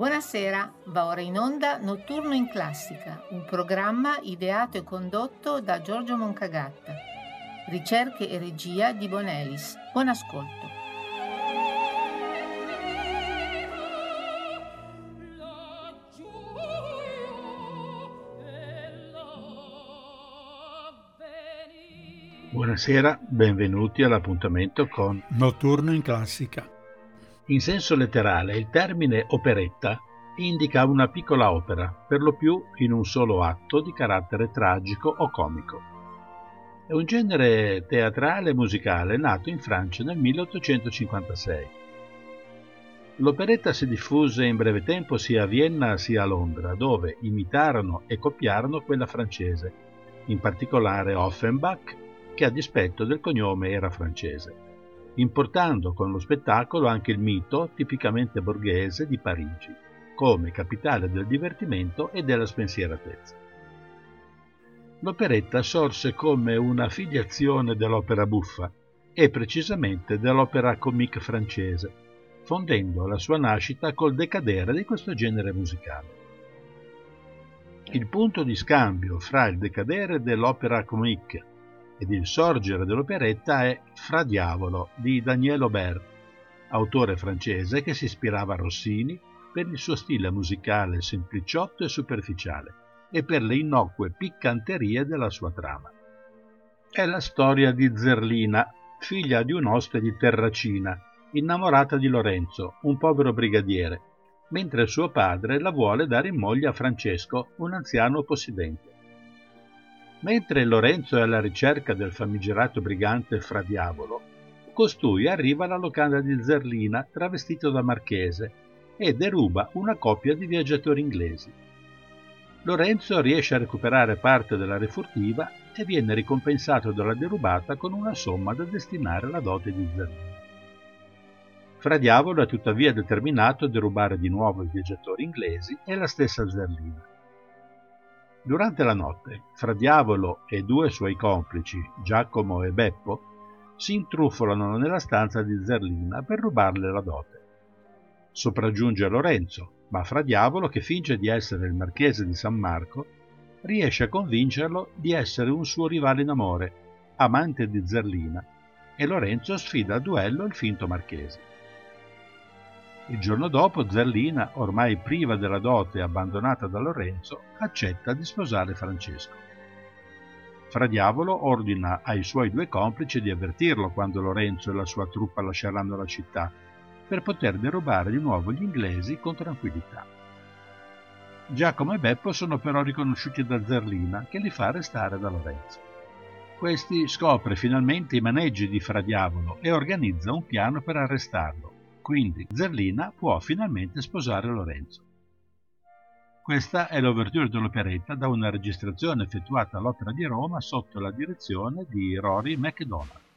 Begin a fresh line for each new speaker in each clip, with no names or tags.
Buonasera, va ora in onda Notturno in Classica, un programma ideato e condotto da Giorgio Moncagatta. Ricerche e regia di Bonelis. Buon ascolto.
Buonasera, benvenuti all'appuntamento con
Notturno in Classica.
In senso letterale, il termine operetta indica una piccola opera, per lo più in un solo atto di carattere tragico o comico. È un genere teatrale musicale nato in Francia nel 1856. L'operetta si diffuse in breve tempo sia a Vienna sia a Londra, dove imitarono e copiarono quella francese, in particolare Offenbach, che a dispetto del cognome era francese importando con lo spettacolo anche il mito tipicamente borghese di Parigi, come capitale del divertimento e della spensieratezza. L'operetta sorse come una filiazione dell'opera buffa e precisamente dell'opera comique francese, fondendo la sua nascita col decadere di questo genere musicale. Il punto di scambio fra il decadere dell'opera comique ed il sorgere dell'operetta è Fra Diavolo di Daniel Aubert, autore francese che si ispirava a Rossini per il suo stile musicale sempliciotto e superficiale e per le innocue piccanterie della sua trama. È la storia di Zerlina, figlia di un oste di Terracina, innamorata di Lorenzo, un povero brigadiere, mentre suo padre la vuole dare in moglie a Francesco, un anziano possidente. Mentre Lorenzo è alla ricerca del famigerato brigante Fra Diavolo, costui arriva alla locanda di Zerlina travestito da marchese e deruba una coppia di viaggiatori inglesi. Lorenzo riesce a recuperare parte della refurtiva e viene ricompensato dalla derubata con una somma da destinare alla dote di Zerlina. Fra Diavolo è tuttavia determinato a derubare di nuovo i viaggiatori inglesi e la stessa Zerlina. Durante la notte, Fra Diavolo e due suoi complici, Giacomo e Beppo, si intrufolano nella stanza di Zerlina per rubarle la dote. Sopraggiunge Lorenzo, ma Fra Diavolo, che finge di essere il marchese di San Marco, riesce a convincerlo di essere un suo rivale in amore, amante di Zerlina, e Lorenzo sfida a duello il finto marchese. Il giorno dopo Zerlina, ormai priva della dote e abbandonata da Lorenzo, accetta di sposare Francesco. Fra Diavolo ordina ai suoi due complici di avvertirlo quando Lorenzo e la sua truppa lasceranno la città, per poter derubare di nuovo gli inglesi con tranquillità. Giacomo e Beppo sono però riconosciuti da Zerlina, che li fa arrestare da Lorenzo. Questi scopre finalmente i maneggi di Fra Diavolo e organizza un piano per arrestarlo, quindi Zerlina può finalmente sposare Lorenzo. Questa è l'ouverture dell'operetta da una registrazione effettuata all'Opera di Roma sotto la direzione di Rory MacDonald.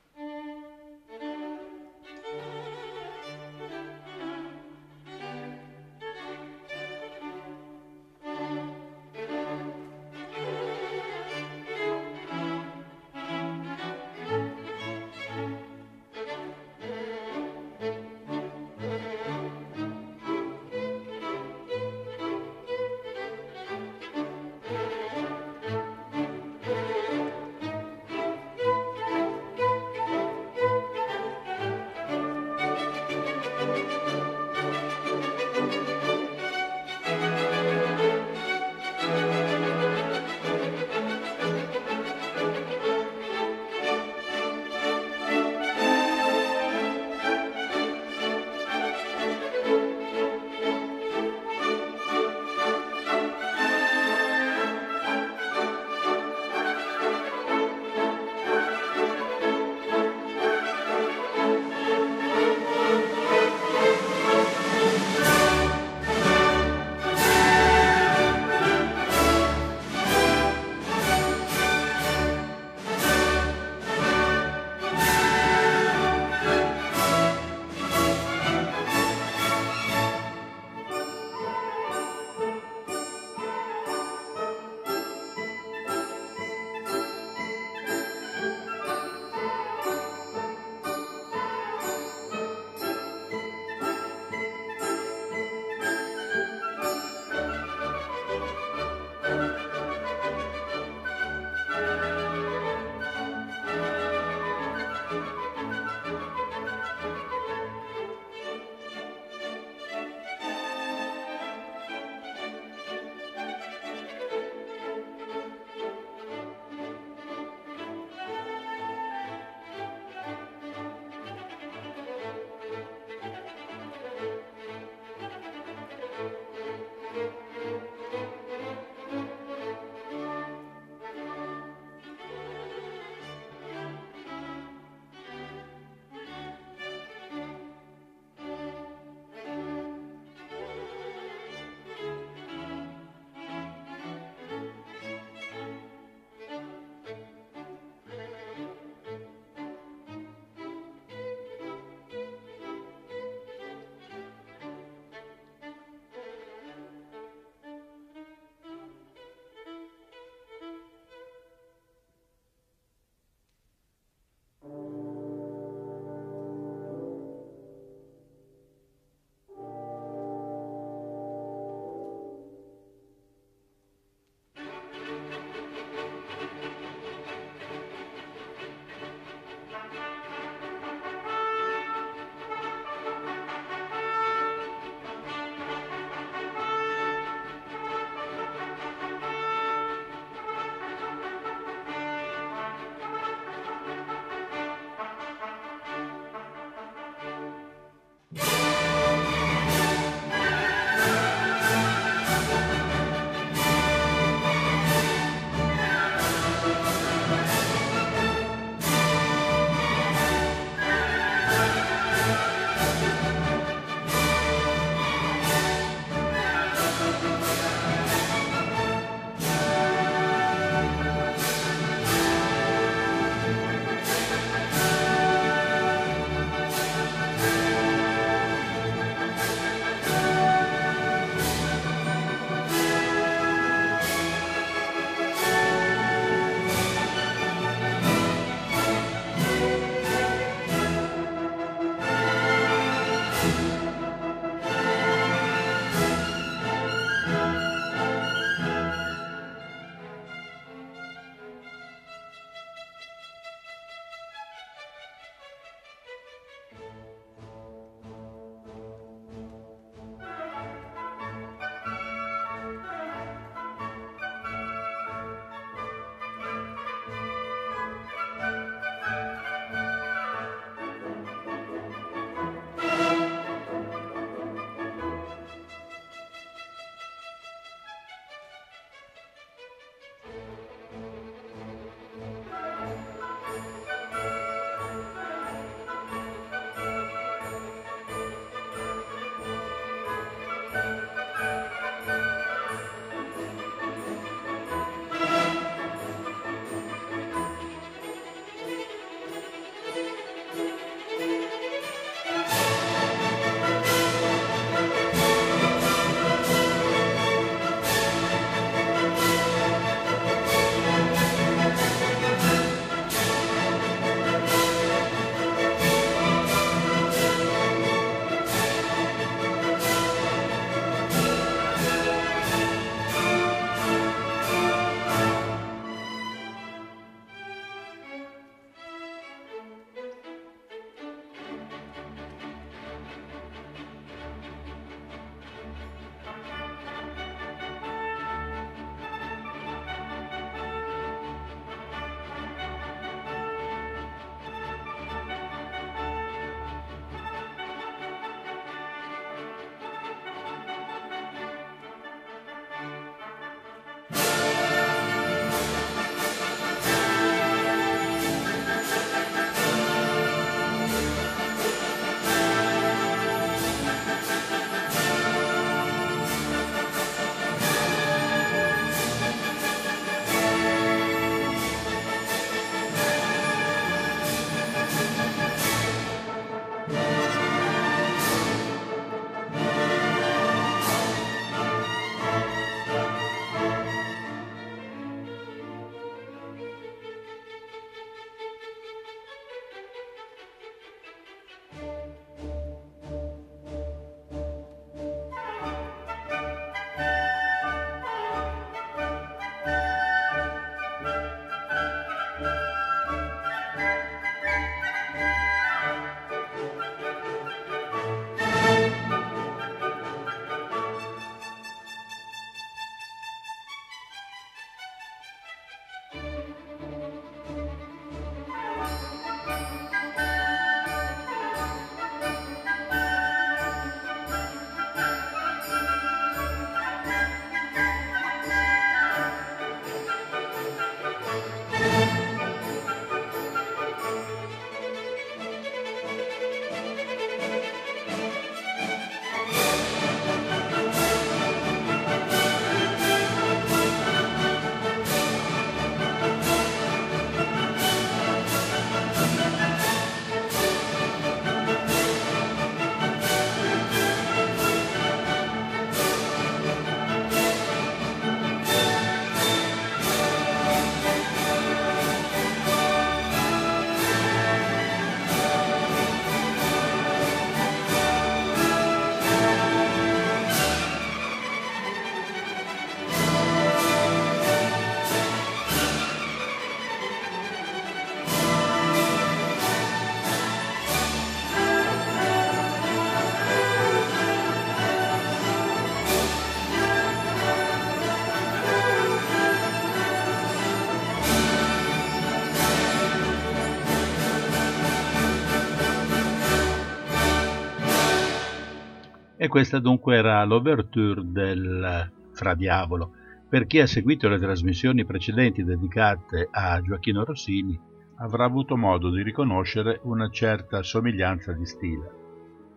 E questa dunque era l'ouverture del Fra Diavolo. Per chi ha seguito le trasmissioni precedenti dedicate a Gioacchino Rossini, avrà avuto modo di riconoscere una certa somiglianza di stile.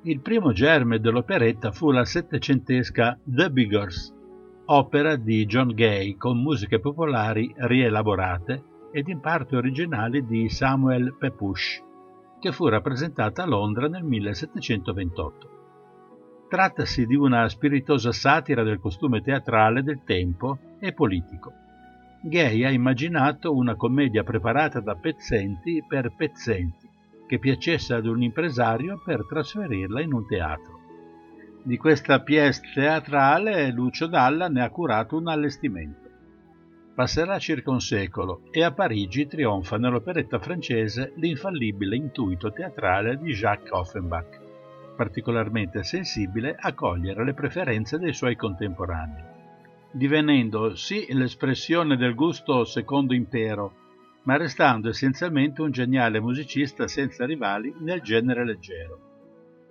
Il primo germe dell'operetta fu la settecentesca The Biggers, opera di John Gay con musiche popolari rielaborate ed in parte originali di Samuel Pepusch, che fu rappresentata a Londra nel 1728. Trattasi di una spiritosa satira del costume teatrale del tempo e politico. Gay ha immaginato una commedia preparata da pezzenti per pezzenti, che piacesse ad un impresario per trasferirla in un teatro. Di questa pièce teatrale Lucio Dalla ne ha curato un allestimento. Passerà circa un secolo e a Parigi trionfa nell'operetta francese l'infallibile intuito teatrale di Jacques Offenbach particolarmente sensibile a cogliere le preferenze dei suoi contemporanei, divenendo sì l'espressione del gusto secondo impero, ma restando essenzialmente un geniale musicista senza rivali nel genere leggero.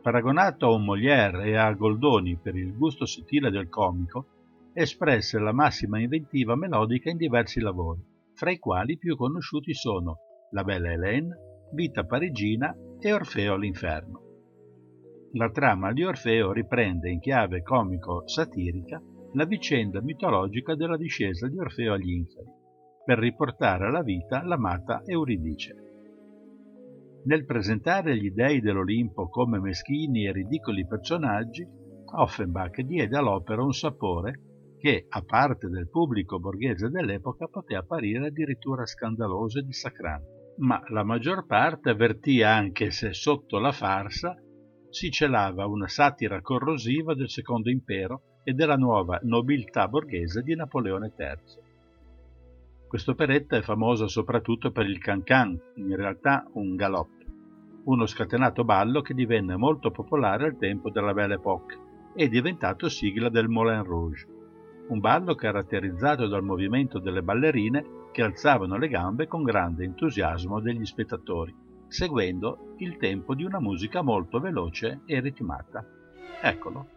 Paragonato a un Molière e a Goldoni per il gusto sottile del comico, espresse la massima inventiva melodica in diversi lavori, fra i quali i più conosciuti sono La Belle Hélène, Vita parigina e Orfeo all'inferno. La trama di Orfeo riprende in chiave comico-satirica la vicenda mitologica della discesa di Orfeo agli inferi, per riportare alla vita l'amata Euridice. Nel presentare gli dei dell'Olimpo come meschini e ridicoli personaggi, Offenbach diede all'opera un sapore che, a parte del pubblico borghese dell'epoca, poté apparire addirittura scandaloso e dissacrante. Ma la maggior parte avvertì anche se sotto la farsa si celava una satira corrosiva del secondo impero e della nuova nobiltà borghese di Napoleone III. Quest'operetta è famosa soprattutto per il cancan, in realtà un galop, uno scatenato ballo che divenne molto popolare al tempo della Belle Époque e diventato sigla del Moulin Rouge, un ballo caratterizzato dal movimento delle ballerine che alzavano le gambe con grande entusiasmo degli spettatori seguendo il tempo di una musica molto veloce e ritmata. Eccolo.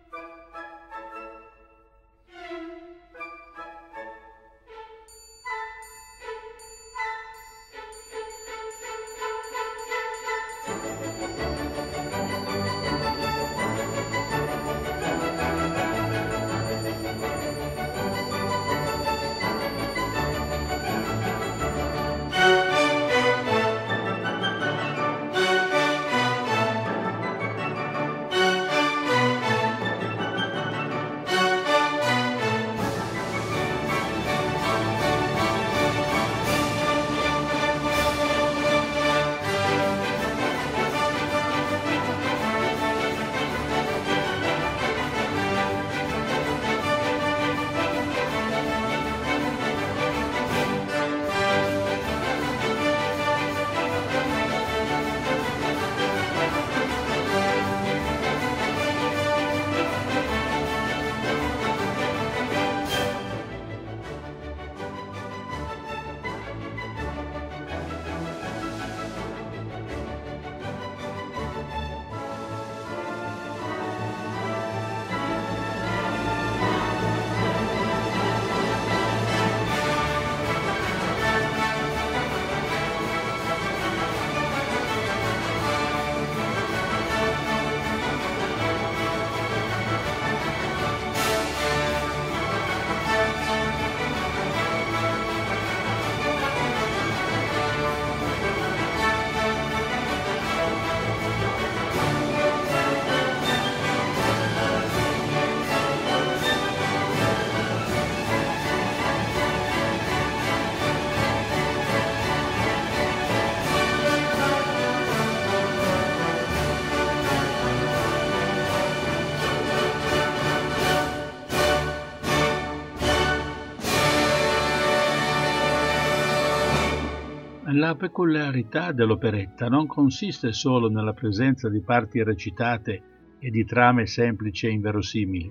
La peculiarità dell'operetta non consiste solo nella presenza di parti recitate e di trame semplici e inverosimili,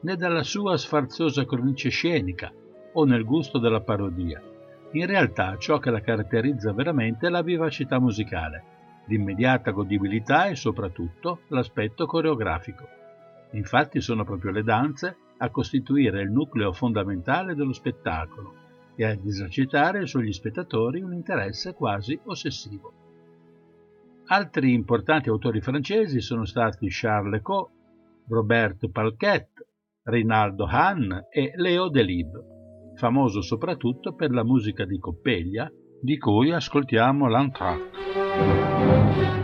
né dalla sua sfarzosa cornice scenica o nel gusto della parodia. In realtà ciò che la caratterizza veramente è la vivacità musicale, l'immediata godibilità e soprattutto l'aspetto coreografico. Infatti sono proprio le danze a costituire il nucleo fondamentale dello spettacolo e ad esercitare sugli spettatori un interesse quasi ossessivo. Altri importanti autori francesi sono stati Charles Lecaux, Robert Palquet, Rinaldo Hahn e Leo Delibes, famoso soprattutto per la musica di Coppeglia, di cui ascoltiamo l'entracte.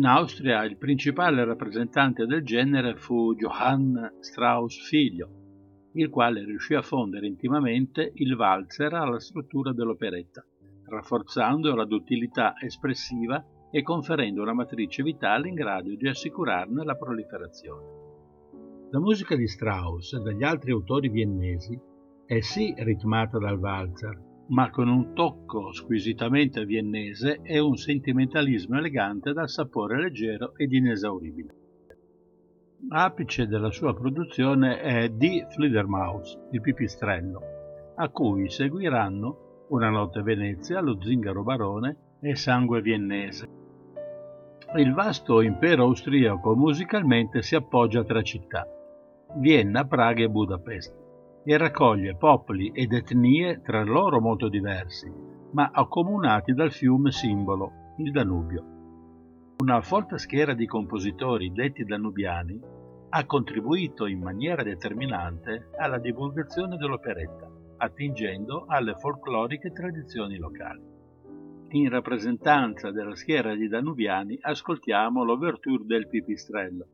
In Austria il principale rappresentante del genere fu Johann Strauss figlio, il quale riuscì a fondere intimamente il valzer alla struttura dell'operetta, rafforzando la duttilità espressiva e conferendo una matrice vitale in grado di assicurarne la proliferazione. La musica di Strauss e degli altri autori viennesi è sì ritmata dal valzer, ma con un tocco squisitamente viennese e un sentimentalismo elegante dal sapore leggero ed inesauribile. Apice della sua produzione è Die Fledermaus, il pipistrello, a cui seguiranno Una notte Venezia, Lo zingaro barone e Sangue viennese. Il vasto impero austriaco musicalmente si appoggia a tre città, Vienna, Praga e Budapest e raccoglie popoli ed etnie tra loro molto diversi, ma accomunati dal fiume simbolo, il Danubio. Una folta schiera di compositori detti danubiani ha contribuito in maniera determinante alla divulgazione dell'operetta, attingendo alle folcloriche tradizioni locali. In rappresentanza della schiera di Danubiani ascoltiamo l'ouverture del Pipistrello.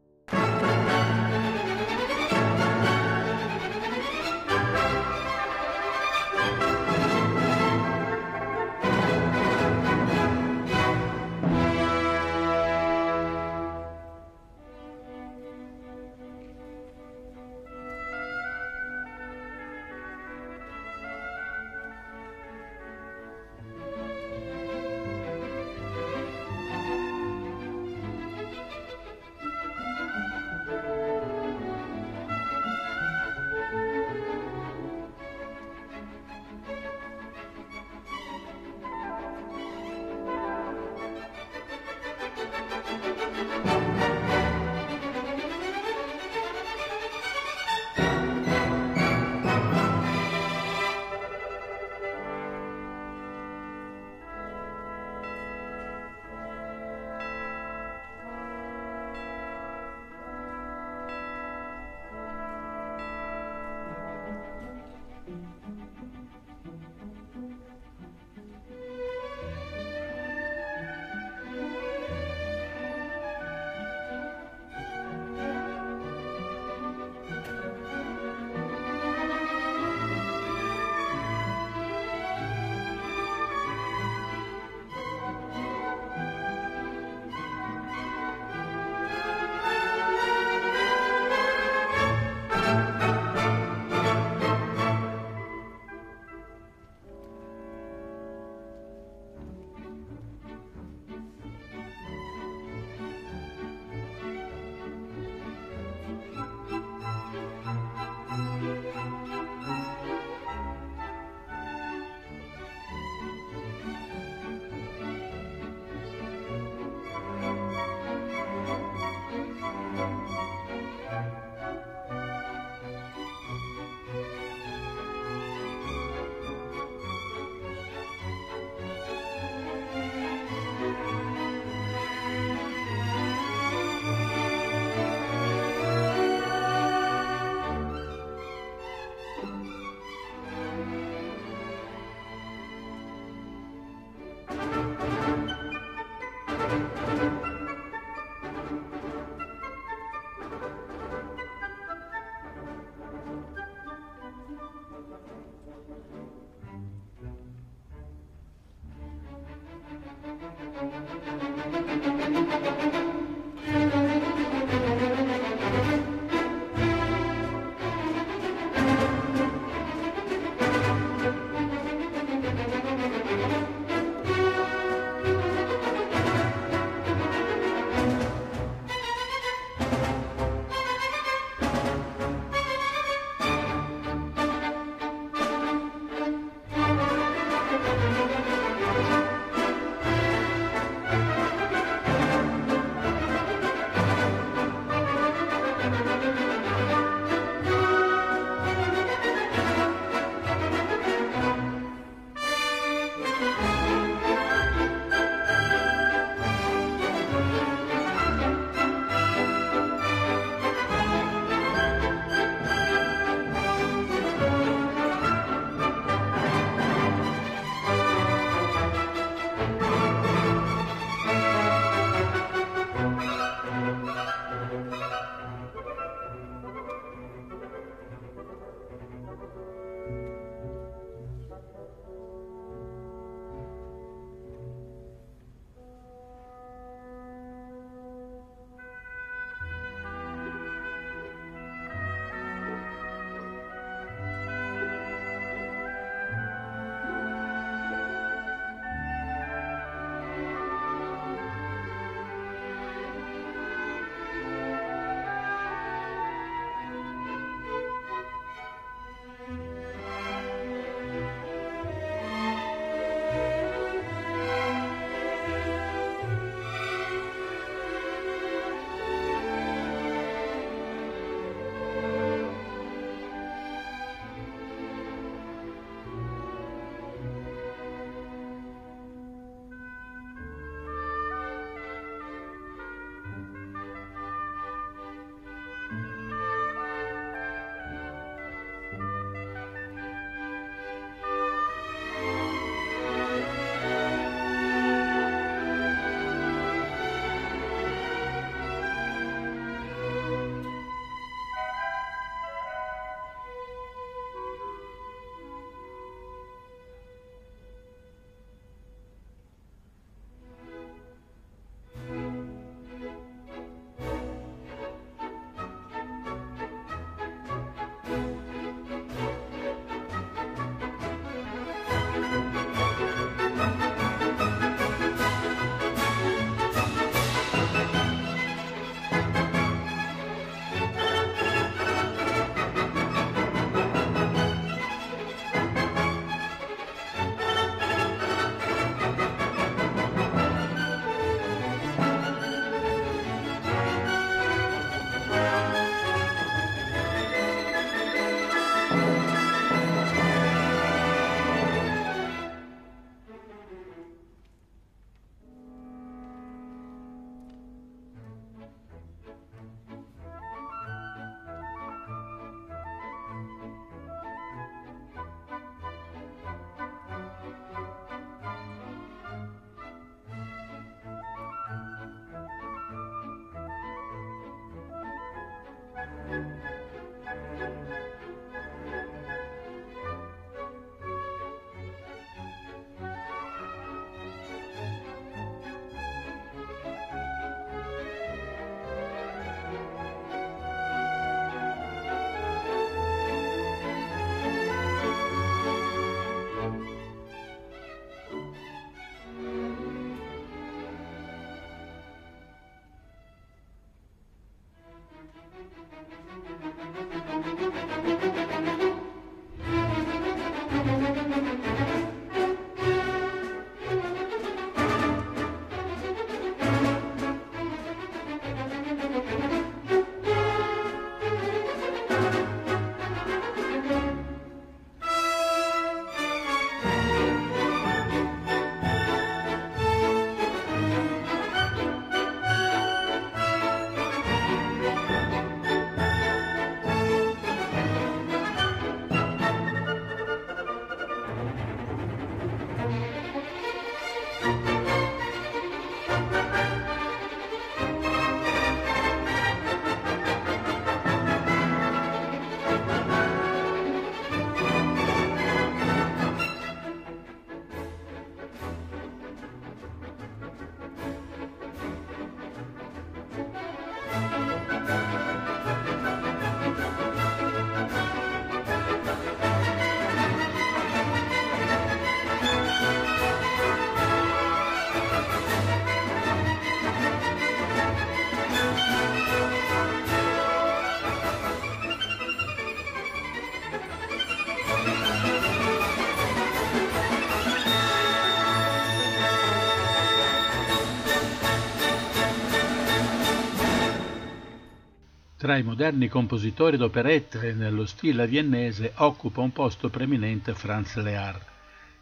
Tra moderni compositori d'operette nello stile viennese occupa un posto preeminente Franz Lear,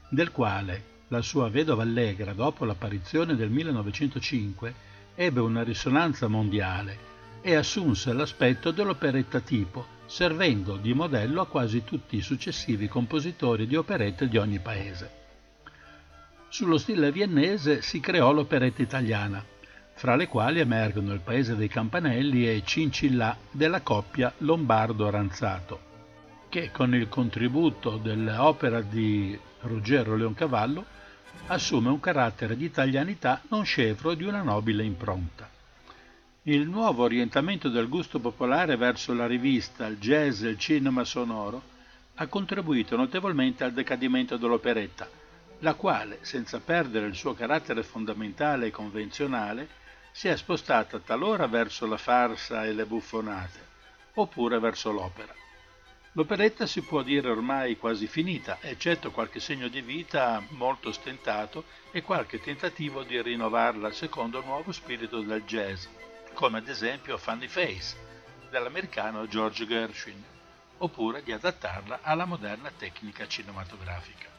del quale la sua Vedova Allegra, dopo l'apparizione del 1905, ebbe una risonanza mondiale e assunse l'aspetto dell'operetta tipo, servendo di modello a quasi tutti i successivi compositori di operette di ogni paese. Sullo stile viennese si creò l'operetta italiana, fra le quali emergono il Paese dei Campanelli e Cincillà della coppia Lombardo-Aranzato, che con il contributo dell'opera di Ruggero Leoncavallo assume un carattere di italianità non scevro di una nobile impronta. Il nuovo orientamento del gusto popolare verso la rivista, il jazz e il cinema sonoro ha contribuito notevolmente al decadimento dell'operetta, la quale, senza perdere il suo carattere fondamentale e convenzionale, si è spostata talora verso la farsa e le buffonate, oppure verso l'opera. L'operetta si può dire ormai quasi finita, eccetto qualche segno di vita molto stentato e qualche tentativo di rinnovarla secondo il nuovo spirito del jazz, come ad esempio Funny Face dell'americano George Gershwin, oppure di adattarla alla moderna tecnica cinematografica.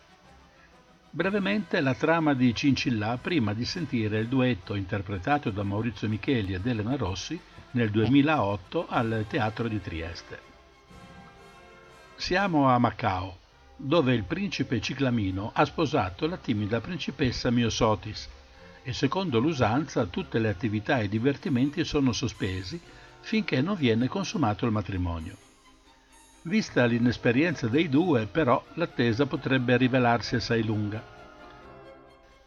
Brevemente la trama di Cincillà prima di sentire il duetto interpretato da Maurizio Micheli ed Elena Rossi nel 2008 al Teatro di Trieste. Siamo a Macao, dove il principe Ciclamino ha sposato la timida principessa Miosotis e secondo l'usanza tutte le attività e i divertimenti sono sospesi finché non viene consumato il matrimonio. Vista l'inesperienza dei due, però, l'attesa potrebbe rivelarsi assai lunga.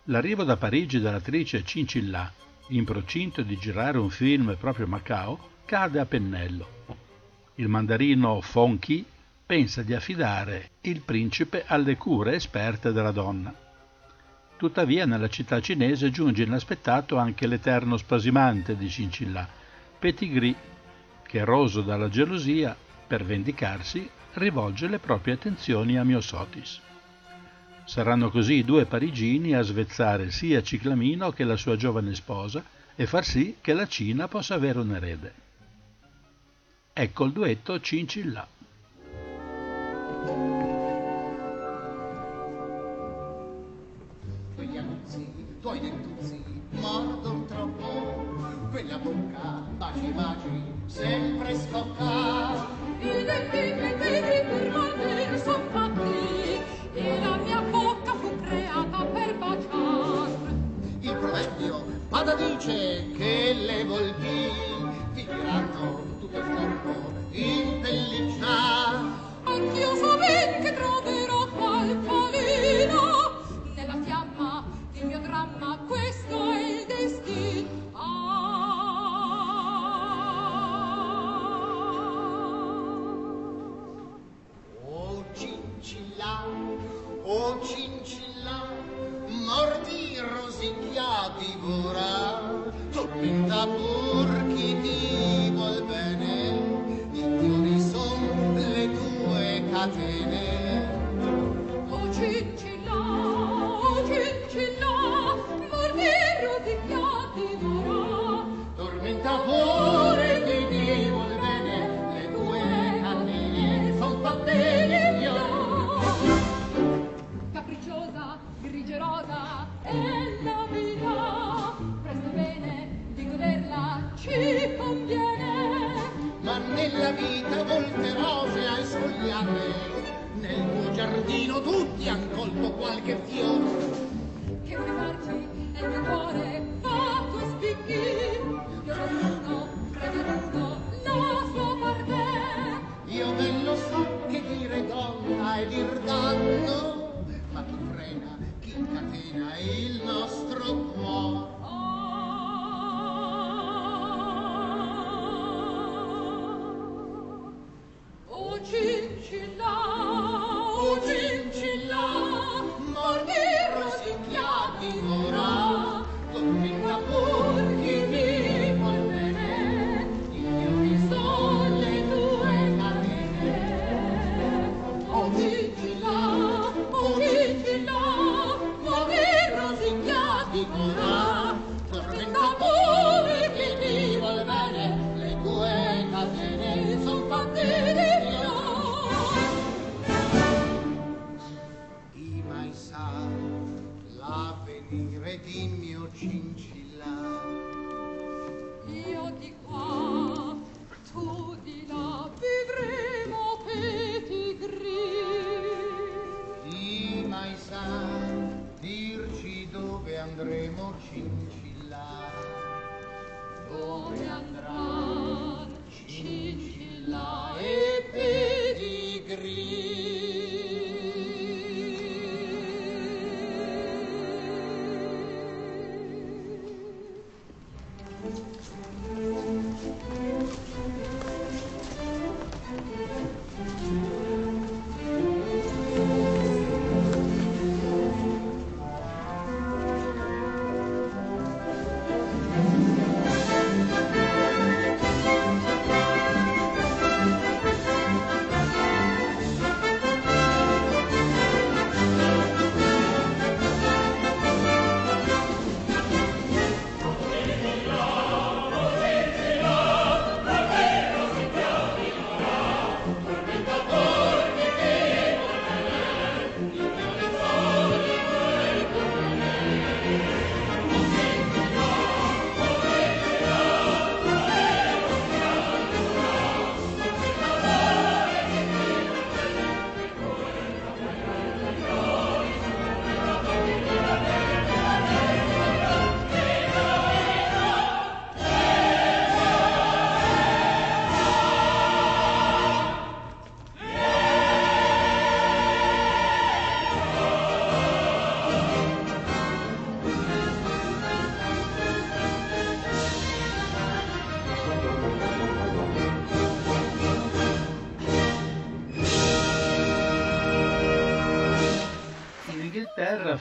L'arrivo da Parigi dell'attrice Cincillà, in procinto di girare un film proprio a Macao, cade a pennello. Il mandarino Fonchi pensa di affidare il principe alle cure esperte della donna. Tuttavia nella città cinese giunge inaspettato anche l'eterno spasimante di Cincillà, Pettigrew, che roso dalla gelosia per vendicarsi, rivolge le proprie attenzioni a Miosotis. Saranno così i due parigini a svezzare sia Ciclamino che la sua giovane sposa e far sì che la Cina possa avere un erede. Ecco il duetto Cincillà.
Quegli annunzi, tuoi dentuzzi, mordono troppo, quella bocca, baci baci, sempre scocca. Dice che le volpi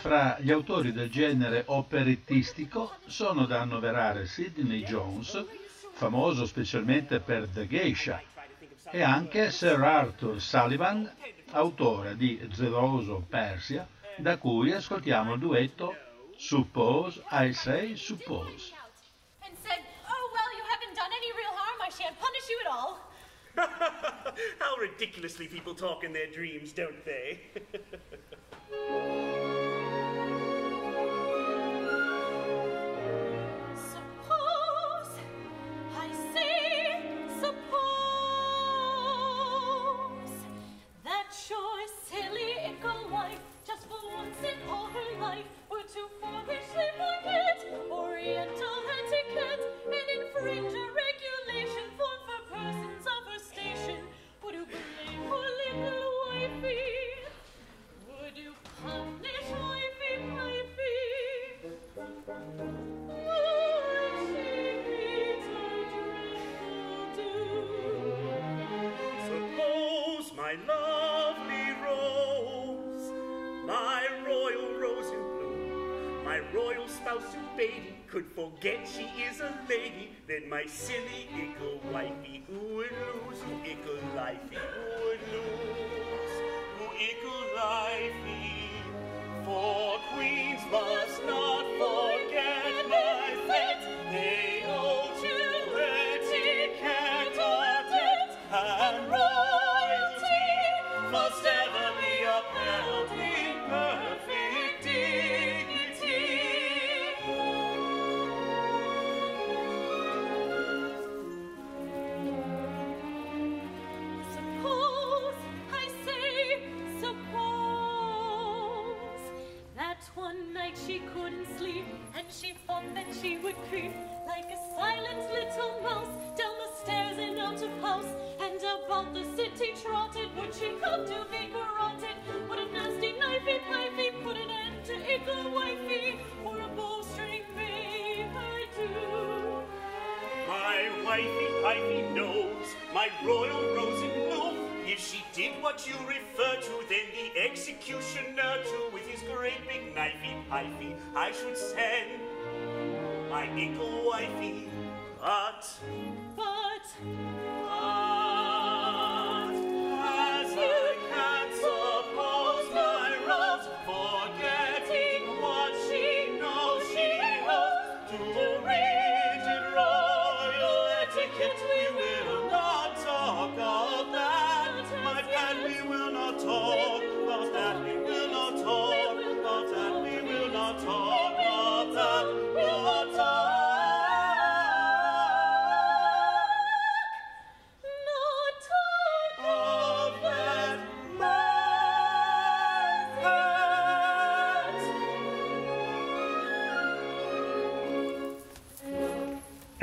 Fra gli autori del genere operettistico sono da annoverare Sidney Jones, famoso specialmente per The Geisha, e anche Sir Arthur Sullivan, autore di Zeroso Persia, da cui ascoltiamo il duetto Suppose I Say Suppose.
How ridiculously people talk in their dreams, don't they?
just for once in all her life were too foolishly forget
lady could forget she is a lady, then my silly ickle wifey who would lose, who ickle lifey who would lose, who ickle life. what you refer to, then the executioner too, with his great big knifey pifey, I should send my nickel wifey. But,
but,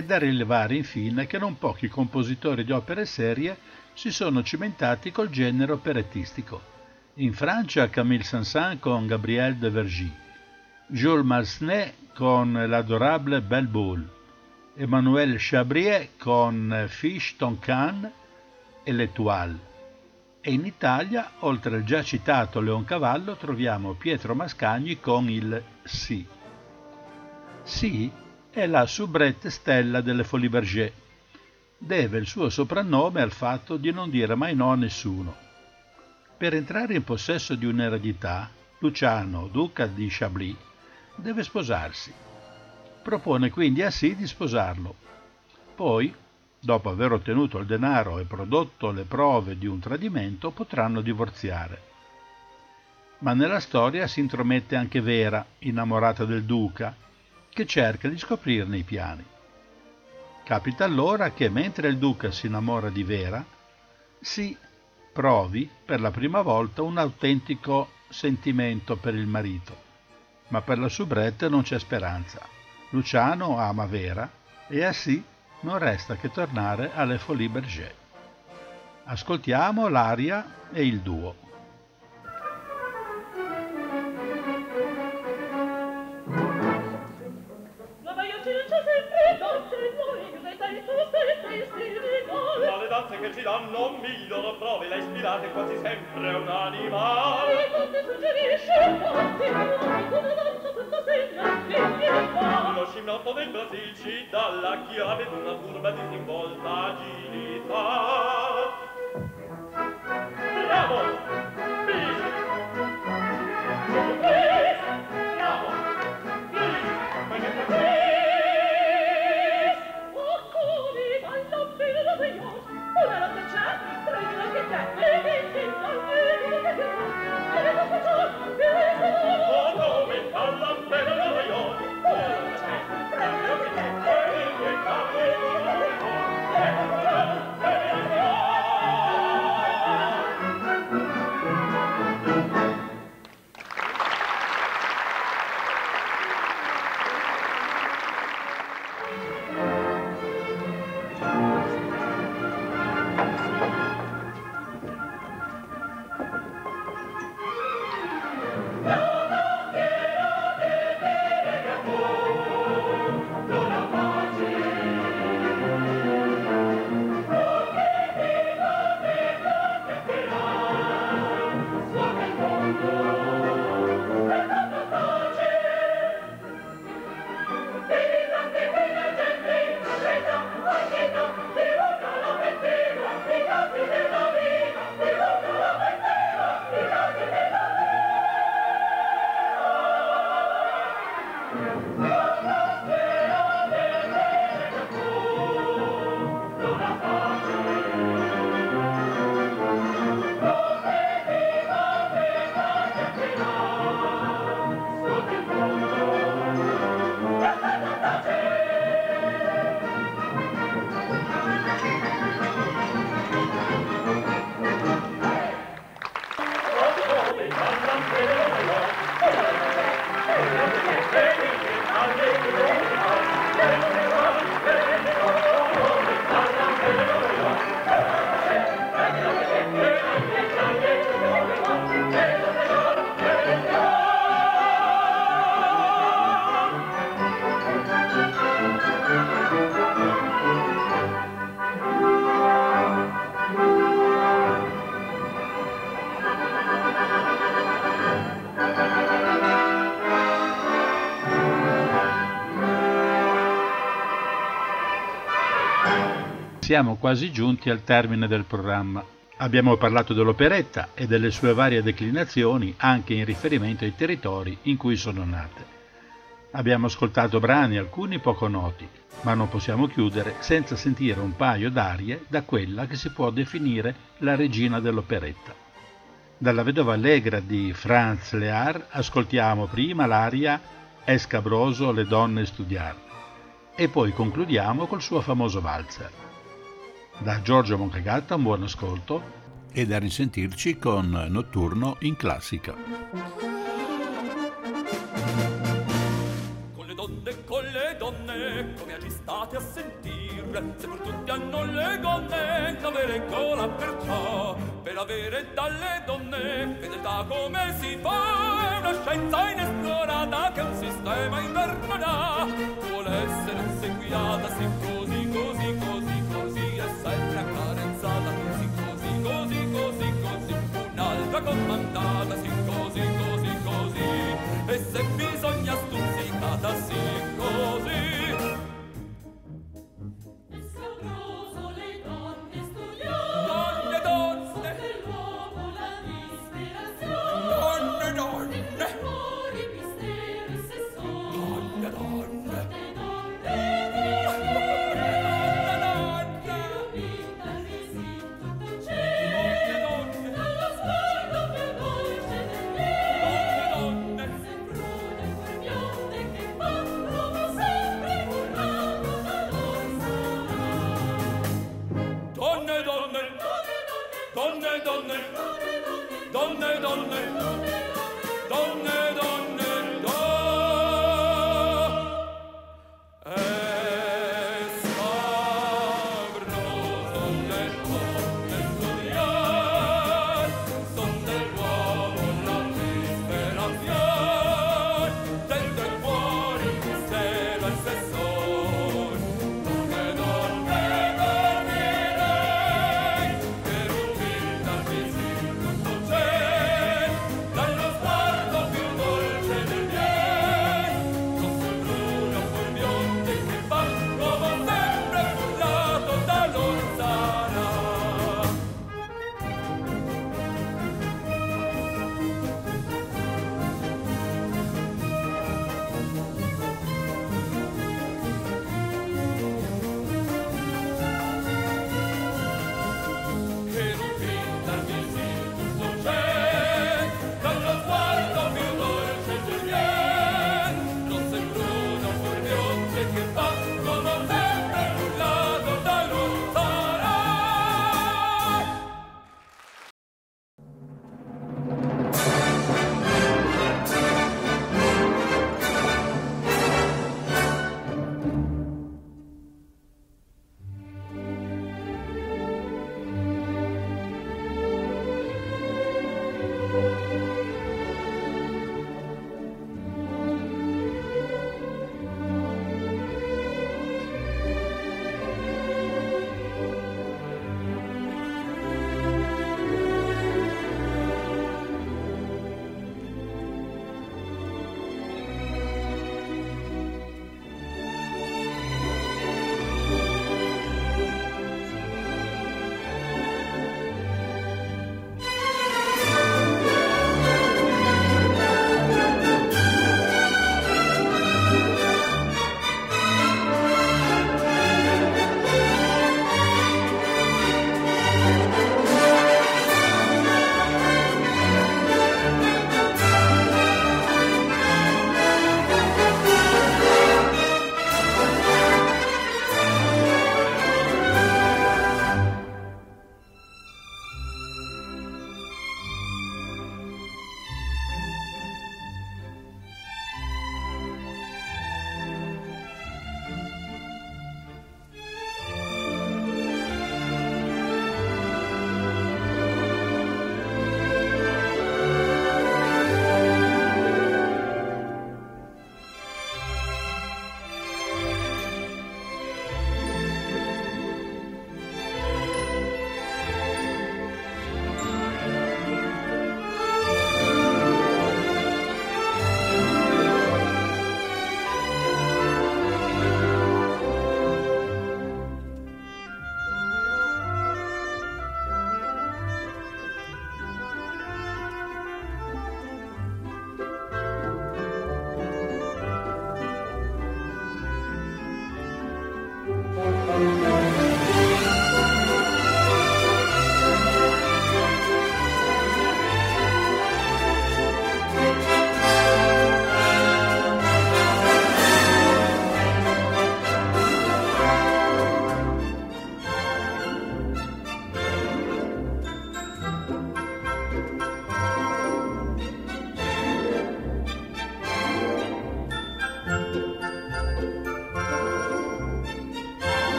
È da rilevare infine che non pochi compositori di opere serie si sono cimentati col genere operettistico. In Francia Camille Saint-Saëns con Gabriel de Vergy, Jules Massenet con l'adorable Belle Boule, Emmanuel Chabrier con Fiche Toncan e L'Etoile. E in Italia, oltre al già citato Leon Cavallo, troviamo Pietro Mascagni con il Si. Si è la soubrette stella delle Folies Berger. Deve il suo soprannome al fatto di non dire mai no a nessuno. Per entrare in possesso di un'eredità, Luciano, duca di Chablis, deve sposarsi. Propone quindi a sì di sposarlo. Poi, dopo aver ottenuto il denaro e prodotto le prove di un tradimento, potranno divorziare. Ma nella storia si intromette anche Vera, innamorata del duca, che cerca di scoprirne i piani. Capita allora che mentre il duca si innamora di Vera, si provi per la prima volta un autentico sentimento per il marito. Ma per la soubrette non c'è speranza. Luciano ama Vera e a sì non resta che tornare alle Folies Berger. Ascoltiamo l'aria e il duo.
sostanze che ci danno miglior prove la ispirate quasi sempre un animale.
E come suggerisce quanti come danza tutto segna
lo scimmiotto del Brasil ci dà la chiave d'una curva disinvolta agilità bravo!
Siamo quasi giunti al termine del programma. Abbiamo parlato dell'operetta e delle sue varie declinazioni anche in riferimento ai territori in cui sono nate. Abbiamo ascoltato brani, alcuni poco noti, ma non possiamo chiudere senza sentire un paio d'arie da quella che si può definire la regina dell'operetta. Dalla vedova allegra di Franz Lear ascoltiamo prima l'aria Escabroso le donne studiar e poi concludiamo col suo famoso valzer. Da Giorgio Moncagatta un buon ascolto e da risentirci con Notturno in classica.
donne con le donne, come agistate a sentire, se pur tutti hanno le gonne, non ve regola perciò, per avere dalle donne, fedeltà come si fa, è una scienza inesplorata che un sistema inverno dà, vuole essere inseguiata, sì un'altra comandata, sì così, così, così, e se bisogna stuzzicata, sì